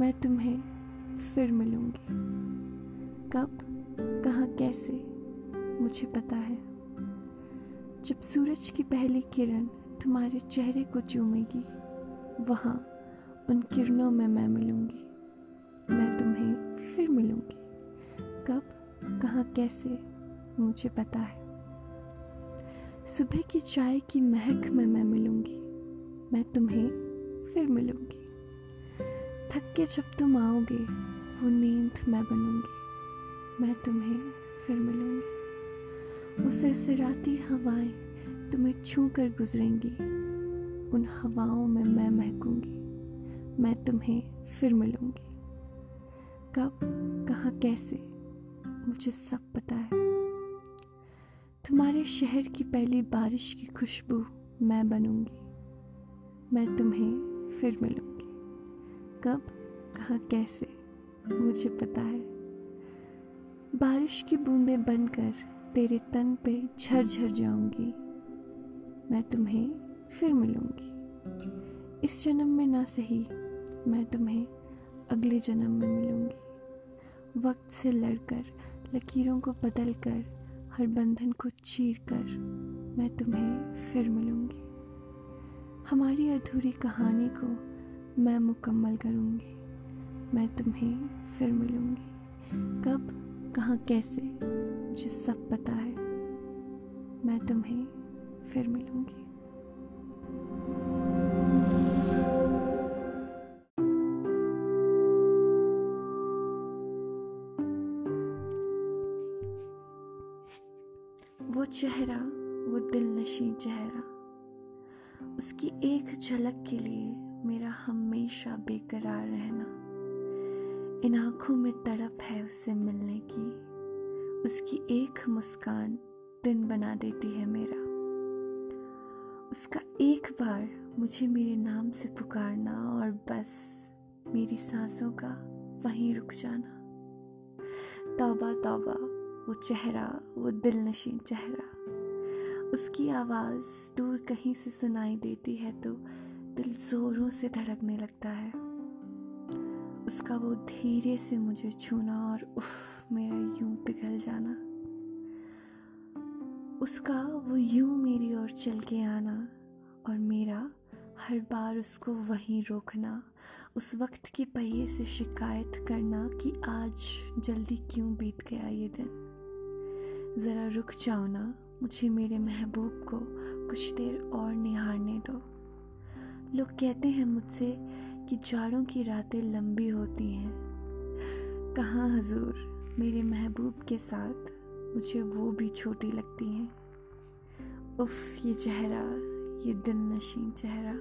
मैं तुम्हें फिर मिलूँगी। कब, कहाँ, कैसे, मुझे पता है। जब सूरज की पहली किरण तुम्हारे चेहरे को चूमेगी, वहाँ उन किरणों में मैं मिलूँगी। मैं तुम्हें फिर मिलूँगी। कब, कहाँ, कैसे, मुझे पता है। सुबह की चाय की महक में मैं मिलूँगी। मैं तुम्हें फिर मिलूँगी। के जब तुम आओगे, वो नींद मैं बनूँगी, मैं तुम्हें फिर मिलूँगी। वो सरसराती हवाएँ तुम्हें छू कर गुजरेंगी, उन हवाओं में मैं महकूँगी, मैं तुम्हें फिर मिलूँगी। कब, कहाँ, कैसे, मुझे सब पता है। तुम्हारे शहर की पहली बारिश की खुशबू मैं बनूँगी, मैं तुम्हें फिर मिलूँगी। कब कहाँ, कैसे? मुझे पता है। बारिश की बूंदें बनकर तेरे तन पे झर झर जाऊँगी। मैं तुम्हें फिर मिलूँगी। इस जन्म में ना सही, मैं तुम्हें अगले जन्म में मिलूँगी। वक्त से लड़कर, लकीरों को बदल कर हर बंधन को चीर कर मैं तुम्हें फिर मिलूँगी। हमारी अधूरी कहानी को मैं मुकम्मल करूँगी। मैं तुम्हें फिर मिलूँगी। कब, कहाँ, कैसे, मुझे सब पता है। मैं तुम्हें फिर मिलूँगी। वो चेहरा, वो दिल नशी चेहरा, उसकी एक झलक के लिए मेरा हमेशा बेकरार रहना। इन आँखों में तड़प है उससे मिलने की। उसकी एक मुस्कान दिन बना देती है मेरा। उसका एक बार मुझे मेरे नाम से पुकारना और बस मेरी सांसों का वहीं रुक जाना। तौबा तौबा, वो चेहरा, वो दिल नशीन चेहरा। उसकी आवाज़ दूर कहीं से सुनाई देती है तो दिल जोरों से धड़कने लगता है। उसका वो धीरे से मुझे छूना और उफ, मेरा यूँ पिघल जाना। उसका वो यूँ मेरी ओर चल के आना और मेरा हर बार उसको वहीं रोकना, उस वक्त के पहिए से शिकायत करना कि आज जल्दी क्यों बीत गया ये दिन। ज़रा रुक जाओ ना, मुझे मेरे महबूब को कुछ देर और निहारने दो। लोग कहते हैं मुझसे कि जाड़ों की रातें लंबी होती हैं। कहाँ हजूर, मेरे महबूब के साथ मुझे वो भी छोटी लगती हैं। उफ, ये चेहरा, ये दिल नशीन चेहरा।